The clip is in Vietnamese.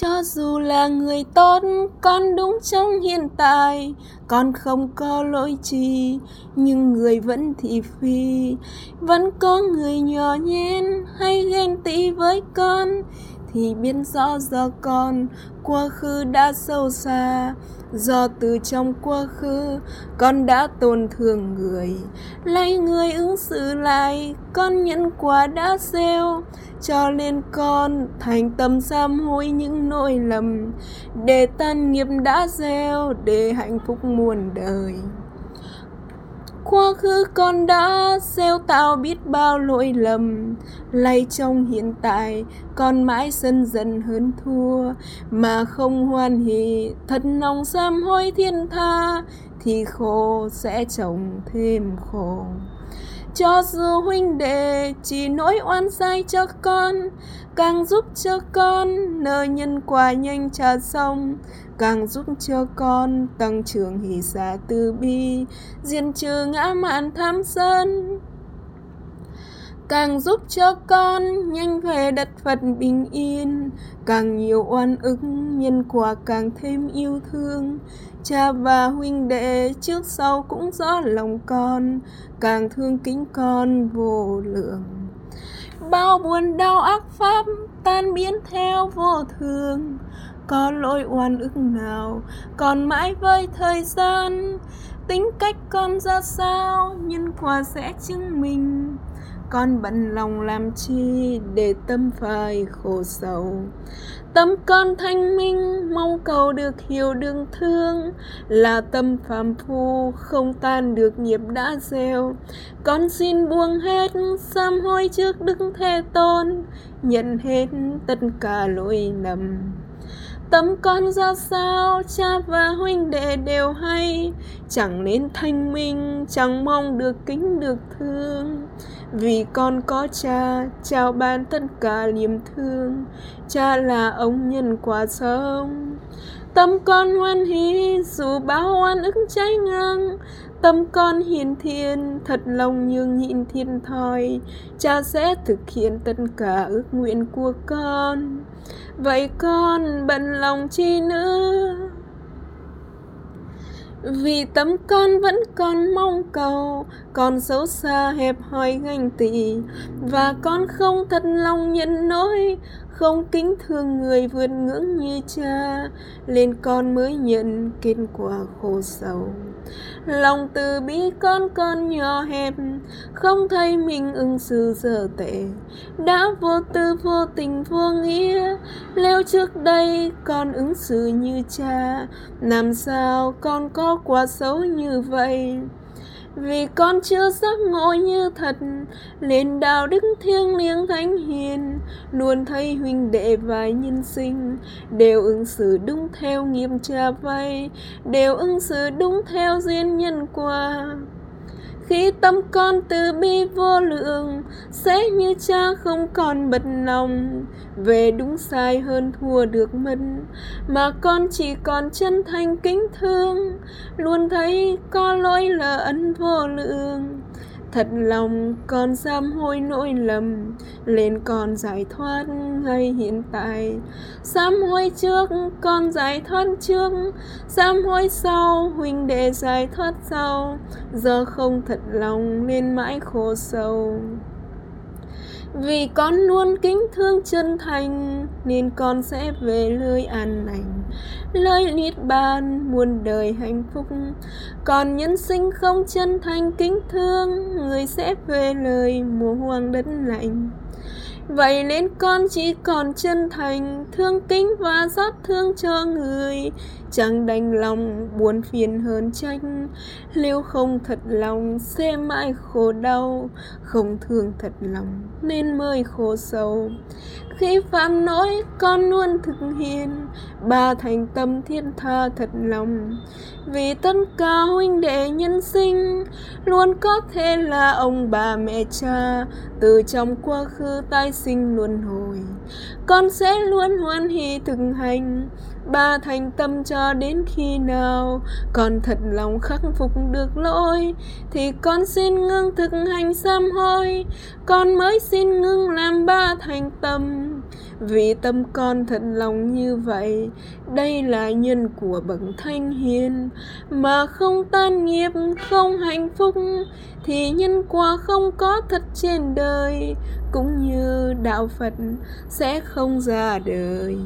cho dù là người tốt con đúng trong hiện tại. Con không có lỗi gì, nhưng người vẫn thị phi. Vẫn có người nhỏ nhen hay ghen tị với con thì biết rõ do con quá khứ đã sâu xa. Do từ trong quá khứ, con đã tổn thương người. Lấy người ứng xử lại, con nhận quả đã gieo. Cho nên con thành tâm sám hối những nỗi lầm. Để tan nghiệp đã gieo, để hạnh phúc muôn đời quá khứ con đã gieo tạo biết bao lỗi lầm. Lay trong hiện tại, con mãi sân dần hơn thua. Mà không hoan hỉ thật lòng sám hối thiên tha, thì khổ sẽ chồng thêm khổ cho dù huynh đệ chỉ nỗi oan sai cho con, càng giúp cho con nợ nhân quả nhanh trả xong, càng giúp cho con tăng trưởng hỷ xả từ bi, diệt trừ ngã mạn tham sân càng giúp cho con nhanh về đất phật bình yên. Càng nhiều oan ức, nhân quả càng thêm yêu thương. Cha và huynh đệ trước sau cũng rõ lòng con, càng thương kính con vô lượng. Bao buồn đau ác pháp tan biến theo vô thường. Có lỗi oan ức nào còn mãi với thời gian? Tính cách con ra sao, nhân quả sẽ chứng minh. Con bận lòng làm chi để tâm phải khổ sầu? Tâm con thanh minh, mong cầu được hiểu đường thương. Là tâm phàm phu, không tan được nghiệp đã gieo. Con xin buông hết sám hối trước đức thế tôn, nhận hết tất cả lỗi lầm. Tâm con ra sao, cha và huynh đệ đều hay. Chẳng nên thanh minh, chẳng mong được kính được thương. Vì con có cha chào ban tất cả niềm thương. Cha là ông nhân quả sống. Tâm con hoan hỷ, dù bao oan ức cháy ngang. Tâm con hiền thiên thật lòng nhường nhịn thiên thòi. Cha sẽ thực hiện tất cả ước nguyện của con. Vậy con bận lòng chi nữa? Vì tấm con vẫn còn mong cầu Còn xấu xa hẹp hòi ganh tị. Và con không thật lòng nhận nỗi không kính thương người vượt ngưỡng như cha, lên con mới nhận kết quả khổ sầu. Lòng từ bi con con nhỏ hẹp, không thấy mình ứng xử dở tệ. Đã vô tư, vô tình, vô nghĩa nếu trước đây con ứng xử như cha. Làm sao con có quả xấu như vậy? Vì con chưa giác ngộ như thật, lên đạo đức thiêng liêng thánh hiền, luôn thấy huynh đệ và nhân sinh, đều ứng xử đúng theo nghiêm cha vay, đều ứng xử đúng theo duyên nhân quả khi tâm con từ bi vô lượng, sẽ như cha không còn bật lòng. Về đúng sai hơn thua được mất, mà con chỉ còn chân thành kính thương. Luôn thấy có lỗi là ân vô lượng thật lòng con sám hối nỗi lầm, lên con giải thoát ngay hiện tại. Sám hối trước con giải thoát trước. Sám hối sau, huynh đệ giải thoát sau. Giờ không thật lòng, nên mãi khổ sầu vì con luôn kính thương chân thành, nên con sẽ về nơi an lành. Lời niết bàn muôn đời hạnh phúc. Còn nhân sinh không chân thành kính thương, người sẽ về lời mùa hoang đất lạnh. Vậy nên con chỉ còn chân thành, Thương kính và rót thương cho người. Chẳng đành lòng, buồn phiền hơn tranh Nếu không thật lòng, sẽ mãi khổ đau. Không thương thật lòng, nên mới khổ sầu. Khi phạm lỗi, con luôn thực hiện. Ba thành tâm thiên tha thật lòng. Vì tất cả huynh đệ nhân sinh, Luôn có thể là ông bà mẹ cha. Từ trong quá khứ, tai sinh luân hồi. Con sẽ luôn hoan hỷ thực hành. Ba thành tâm cho đến khi nào con thật lòng khắc phục được lỗi, thì con xin ngưng thực hành sám hối. Con mới xin ngưng làm ba thành tâm vì tâm con thật lòng như vậy, đây là nhân của bậc thanh hiền. Mà không tan nghiệp, không hạnh phúc, thì nhân quả không có thật trên đời. Cũng như đạo phật sẽ không ra đời.